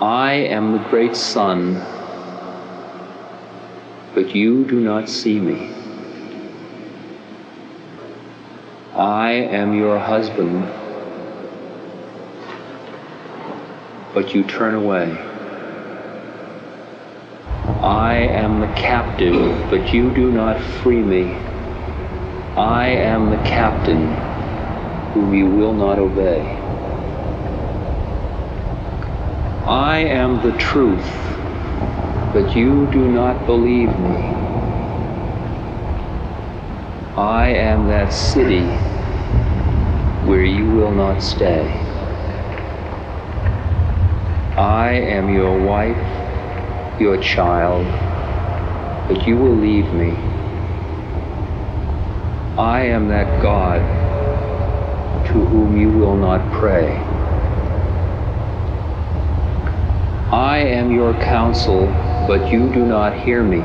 I am the great sun, but you do not see me. I am your husband, but you turn away. I am the captive, but you do not free me. I am the captain, whom you will not obey. I am the truth, but you do not believe me. I am that city where you will not stay. I am your wife, your child, but you will leave me. I am that God to whom you will not pray. I am your counsel, but you do not hear me.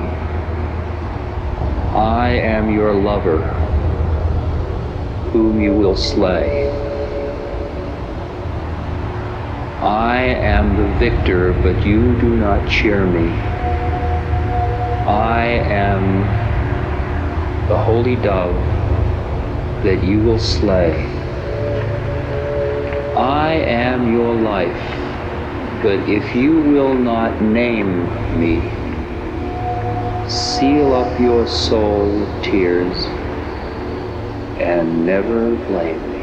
I am your lover, whom you will slay. I am the victor, but you do not cheer me. I am the holy dove that you will slay. I am your life, but if you will not name me, seal up your soul with tears and never blame me.